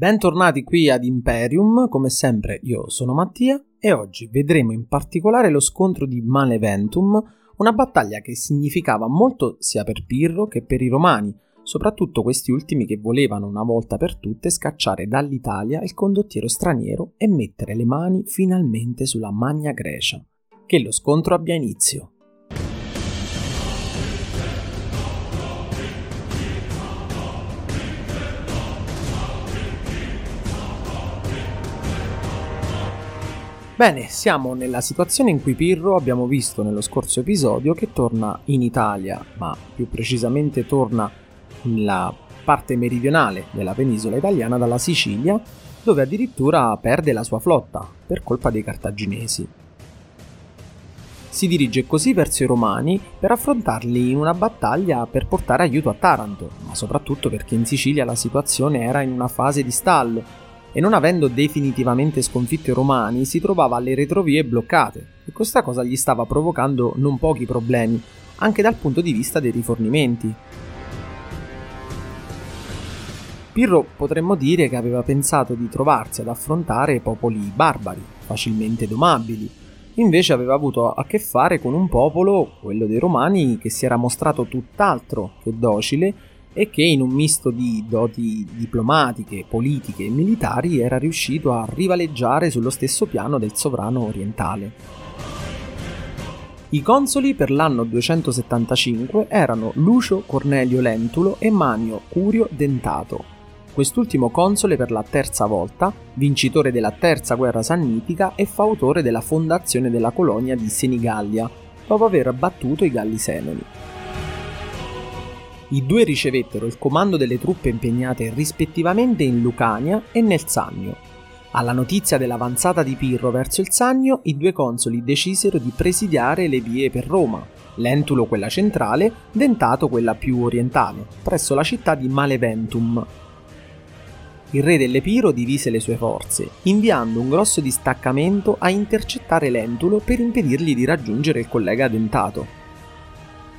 Bentornati qui ad Imperium, come sempre io sono Mattia e oggi vedremo in particolare lo scontro di Maleventum, una battaglia che significava molto sia per Pirro che per i Romani, soprattutto questi ultimi che volevano una volta per tutte scacciare dall'Italia il condottiero straniero e mettere le mani finalmente sulla Magna Grecia. Che lo scontro abbia inizio. Bene, siamo nella situazione in cui Pirro abbiamo visto nello scorso episodio che torna in Italia, ma più precisamente torna nella parte meridionale della penisola italiana dalla Sicilia, dove addirittura perde la sua flotta per colpa dei cartaginesi. Si dirige così verso i Romani per affrontarli in una battaglia per portare aiuto a Taranto, ma soprattutto perché in Sicilia la situazione era in una fase di stallo e non avendo definitivamente sconfitto i romani si trovava alle retrovie bloccate e questa cosa gli stava provocando non pochi problemi, anche dal punto di vista dei rifornimenti. Pirro potremmo dire che aveva pensato di trovarsi ad affrontare popoli barbari, facilmente domabili, invece aveva avuto a che fare con un popolo, quello dei romani, che si era mostrato tutt'altro che docile e che in un misto di doti diplomatiche, politiche e militari era riuscito a rivaleggiare sullo stesso piano del sovrano orientale. I consoli per l'anno 275 erano Lucio Cornelio Lentulo e Manio Curio Dentato. Quest'ultimo console per la terza volta, vincitore della terza guerra sannitica e fautore della fondazione della colonia di Senigallia, dopo aver abbattuto i Galli Semeni. I due ricevettero il comando delle truppe impegnate rispettivamente in Lucania e nel Sannio. Alla notizia dell'avanzata di Pirro verso il Sannio, i due consoli decisero di presidiare le vie per Roma, Lentulo quella centrale, Dentato quella più orientale, presso la città di Maleventum. Il re dell'Epiro divise le sue forze, inviando un grosso distaccamento a intercettare Lentulo per impedirgli di raggiungere il collega Dentato.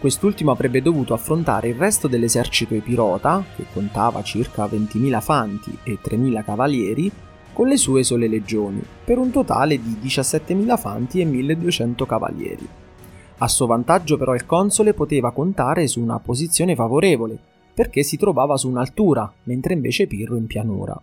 Quest'ultimo avrebbe dovuto affrontare il resto dell'esercito epirota, che contava circa 20.000 fanti e 3.000 cavalieri, con le sue sole legioni, per un totale di 17.000 fanti e 1.200 cavalieri. A suo vantaggio però il console poteva contare su una posizione favorevole, perché si trovava su un'altura, mentre invece Pirro in pianura.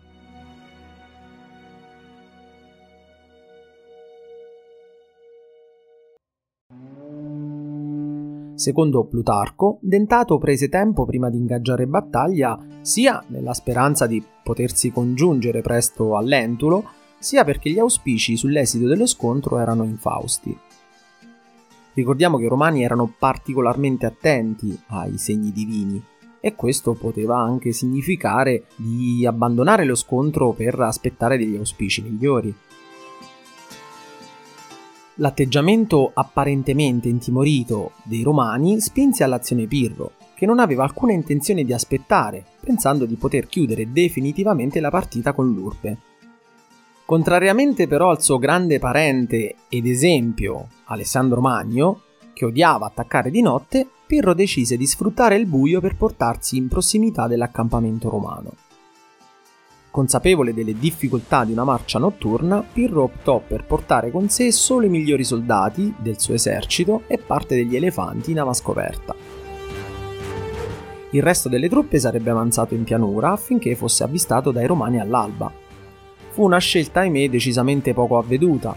Secondo Plutarco, Dentato prese tempo prima di ingaggiare battaglia sia nella speranza di potersi congiungere presto all'Entulo, sia perché gli auspici sull'esito dello scontro erano infausti. Ricordiamo che i romani erano particolarmente attenti ai segni divini e questo poteva anche significare di abbandonare lo scontro per aspettare degli auspici migliori. L'atteggiamento apparentemente intimorito dei romani spinse all'azione Pirro, che non aveva alcuna intenzione di aspettare, pensando di poter chiudere definitivamente la partita con l'urbe. Contrariamente però al suo grande parente ed esempio, Alessandro Magno, che odiava attaccare di notte, Pirro decise di sfruttare il buio per portarsi in prossimità dell'accampamento romano. Consapevole delle difficoltà di una marcia notturna, Pirro optò per portare con sé solo i migliori soldati del suo esercito e parte degli elefanti in ava scoperta. Il resto delle truppe sarebbe avanzato in pianura affinché fosse avvistato dai romani all'alba. Fu una scelta, ahimè, decisamente poco avveduta.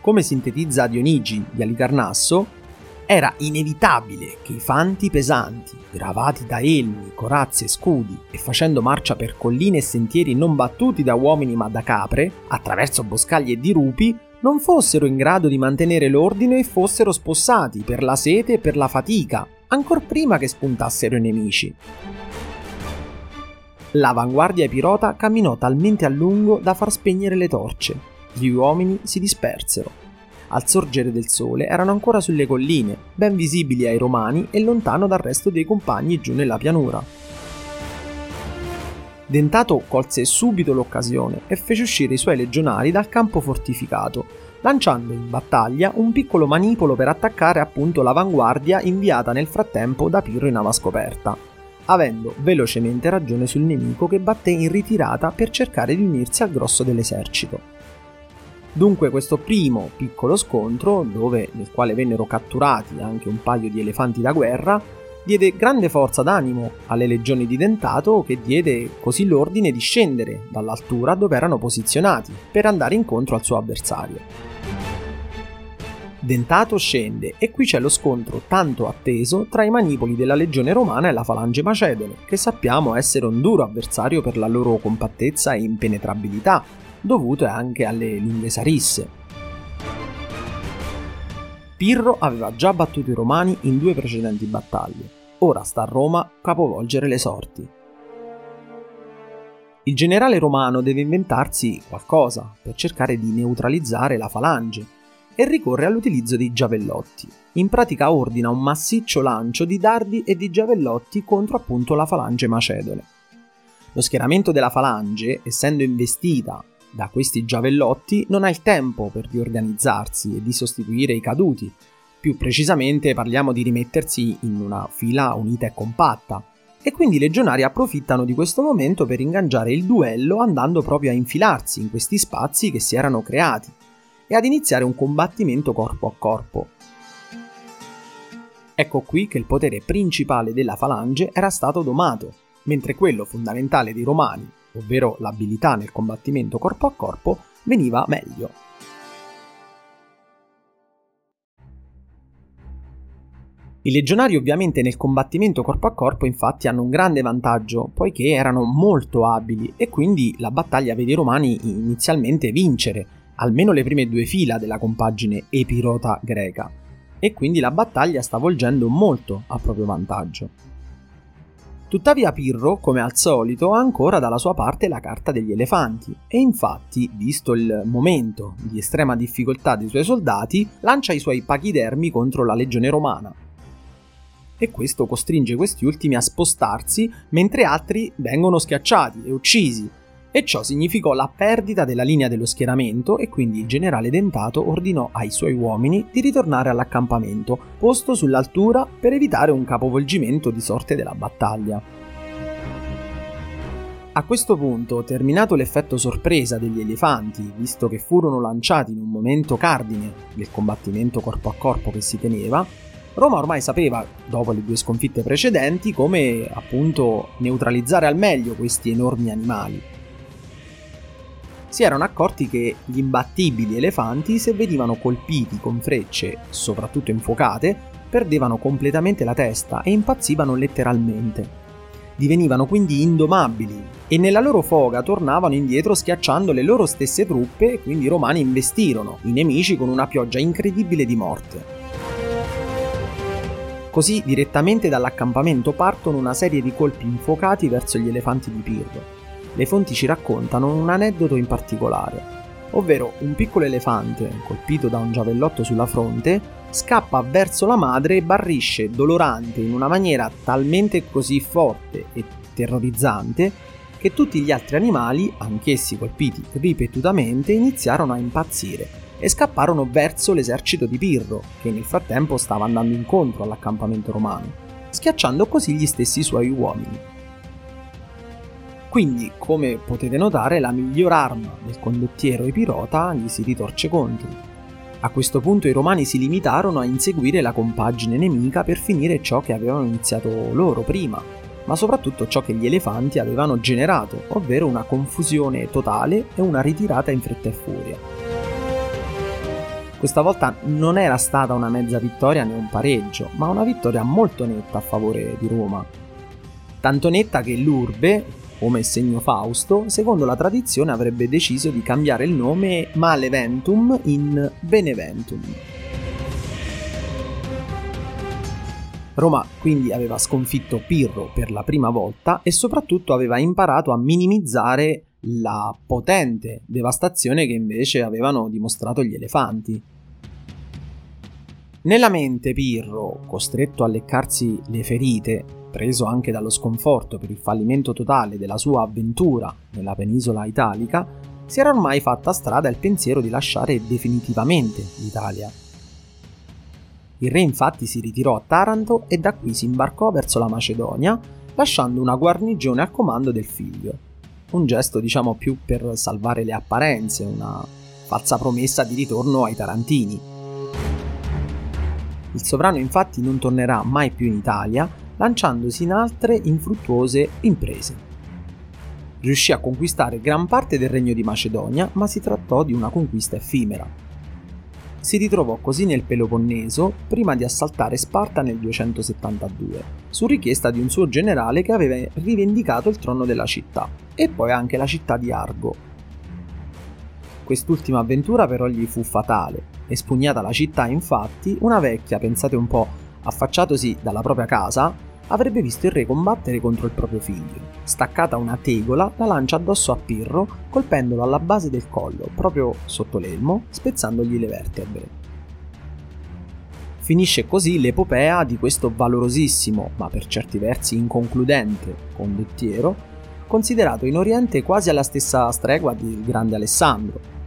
Come sintetizza Dionigi di Alicarnasso, era inevitabile che i fanti pesanti, gravati da elmi, corazze e scudi e facendo marcia per colline e sentieri non battuti da uomini ma da capre, attraverso boscaglie e dirupi, non fossero in grado di mantenere l'ordine e fossero spossati per la sete e per la fatica, ancor prima che spuntassero i nemici. L'avanguardia epirota camminò talmente a lungo da far spegnere le torce. Gli uomini si dispersero al sorgere del sole erano ancora sulle colline, ben visibili ai romani e lontano dal resto dei compagni giù nella pianura. Dentato colse subito l'occasione e fece uscire i suoi legionari dal campo fortificato, lanciando in battaglia un piccolo manipolo per attaccare appunto l'avanguardia inviata nel frattempo da Pirro in ava scoperta. avendo velocemente ragione sul nemico che batté in ritirata per cercare di unirsi al grosso dell'esercito. Dunque questo primo piccolo scontro, dove, nel quale vennero catturati anche un paio di elefanti da guerra, diede grande forza d'animo alle legioni di Dentato che diede così l'ordine di scendere dall'altura dove erano posizionati per andare incontro al suo avversario. Dentato scende e qui c'è lo scontro tanto atteso tra i manipoli della legione romana e la falange macedone, che sappiamo essere un duro avversario per la loro compattezza e impenetrabilità, dovute anche alle lunghe sarisse. Pirro aveva già battuto i romani in due precedenti battaglie, ora sta a Roma capovolgere le sorti. Il generale romano deve inventarsi qualcosa per cercare di neutralizzare la falange e ricorre all'utilizzo dei giavellotti. In pratica ordina un massiccio lancio di dardi e di giavellotti contro appunto la falange macedone. Lo schieramento della falange, essendo investita da questi giavellotti, non ha il tempo per riorganizzarsi e di sostituire i caduti. Più precisamente parliamo di rimettersi in una fila unita e compatta. E quindi i legionari approfittano di questo momento per ingaggiare il duello andando proprio a infilarsi in questi spazi che si erano creati e ad iniziare un combattimento corpo a corpo. Ecco qui che il potere principale della falange era stato domato, mentre quello fondamentale dei romani, ovvero l'abilità nel combattimento corpo a corpo, veniva meglio. I legionari ovviamente nel combattimento corpo a corpo infatti hanno un grande vantaggio, poiché erano molto abili e quindi la battaglia vede i romani inizialmente vincere, almeno le prime due fila della compagine epirota greca, e quindi la battaglia sta volgendo molto a proprio vantaggio. Tuttavia Pirro, come al solito, ha ancora dalla sua parte la carta degli elefanti e infatti, visto il momento di estrema difficoltà dei suoi soldati, lancia i suoi pachidermi contro la legione romana. E questo costringe questi ultimi a spostarsi mentre altri vengono schiacciati e uccisi, e ciò significò la perdita della linea dello schieramento e quindi il generale Dentato ordinò ai suoi uomini di ritornare all'accampamento, posto sull'altura per evitare un capovolgimento di sorte della battaglia. A questo punto, terminato l'effetto sorpresa degli elefanti, visto che furono lanciati in un momento cardine del combattimento corpo a corpo che si teneva, Roma ormai sapeva, dopo le due sconfitte precedenti, come appunto neutralizzare al meglio questi enormi animali si erano accorti che gli imbattibili elefanti, se venivano colpiti con frecce, soprattutto infuocate, perdevano completamente la testa e impazzivano letteralmente. Divenivano quindi indomabili e nella loro foga tornavano indietro schiacciando le loro stesse truppe e quindi i romani investirono i nemici con una pioggia incredibile di morte. Così direttamente dall'accampamento partono una serie di colpi infuocati verso gli elefanti di Pirro le fonti ci raccontano un aneddoto in particolare, ovvero un piccolo elefante, colpito da un giavellotto sulla fronte, scappa verso la madre e barrisce dolorante in una maniera talmente così forte e terrorizzante che tutti gli altri animali, anch'essi colpiti ripetutamente, iniziarono a impazzire e scapparono verso l'esercito di Pirro, che nel frattempo stava andando incontro all'accampamento romano, schiacciando così gli stessi suoi uomini. Quindi, come potete notare, la miglior arma del condottiero Epirota gli si ritorce contro. A questo punto i romani si limitarono a inseguire la compagine nemica per finire ciò che avevano iniziato loro prima, ma soprattutto ciò che gli elefanti avevano generato, ovvero una confusione totale e una ritirata in fretta e furia. Questa volta non era stata una mezza vittoria né un pareggio, ma una vittoria molto netta a favore di Roma. Tanto netta che l'Urbe, come segno Fausto, secondo la tradizione avrebbe deciso di cambiare il nome Maleventum in Beneventum. Roma quindi aveva sconfitto Pirro per la prima volta e soprattutto aveva imparato a minimizzare la potente devastazione che invece avevano dimostrato gli elefanti. Nella mente Pirro, costretto a leccarsi le ferite preso anche dallo sconforto per il fallimento totale della sua avventura nella penisola italica, si era ormai fatta strada il pensiero di lasciare definitivamente l'Italia. Il re infatti si ritirò a Taranto e da qui si imbarcò verso la Macedonia lasciando una guarnigione a comando del figlio. Un gesto diciamo più per salvare le apparenze, una falsa promessa di ritorno ai Tarantini. Il sovrano infatti non tornerà mai più in Italia, lanciandosi in altre infruttuose imprese. Riuscì a conquistare gran parte del regno di Macedonia, ma si trattò di una conquista effimera. Si ritrovò così nel Peloponneso prima di assaltare Sparta nel 272, su richiesta di un suo generale che aveva rivendicato il trono della città, e poi anche la città di Argo. Quest'ultima avventura però gli fu fatale. Espugnata la città, infatti, una vecchia, pensate un po', affacciatosi dalla propria casa, avrebbe visto il re combattere contro il proprio figlio. Staccata una tegola, la lancia addosso a Pirro, colpendolo alla base del collo, proprio sotto l'elmo, spezzandogli le vertebre. Finisce così l'epopea di questo valorosissimo, ma per certi versi inconcludente, condottiero, considerato in Oriente quasi alla stessa stregua del grande Alessandro,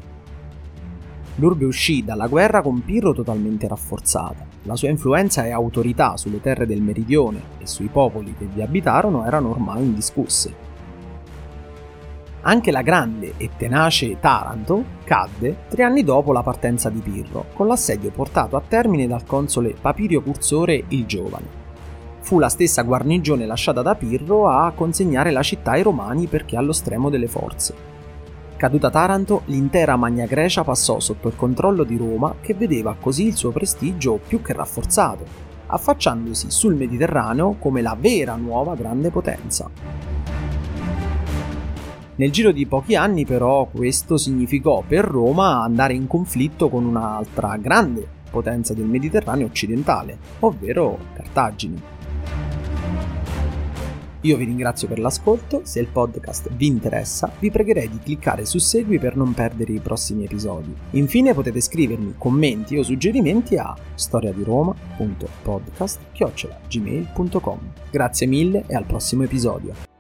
L'urbe uscì dalla guerra con Pirro totalmente rafforzata. La sua influenza e autorità sulle terre del meridione e sui popoli che vi abitarono erano ormai indiscusse. Anche la grande e tenace Taranto cadde tre anni dopo la partenza di Pirro, con l'assedio portato a termine dal console Papirio Cursore il Giovane. Fu la stessa guarnigione lasciata da Pirro a consegnare la città ai Romani perché allo stremo delle forze. Caduta Taranto, l'intera Magna Grecia passò sotto il controllo di Roma che vedeva così il suo prestigio più che rafforzato, affacciandosi sul Mediterraneo come la vera nuova grande potenza. Nel giro di pochi anni però questo significò per Roma andare in conflitto con un'altra grande potenza del Mediterraneo occidentale, ovvero Cartagine. Io vi ringrazio per l'ascolto, se il podcast vi interessa vi pregherei di cliccare su segui per non perdere i prossimi episodi. Infine potete scrivermi commenti o suggerimenti a storiadiroma.podcast.gmail.com Grazie mille e al prossimo episodio.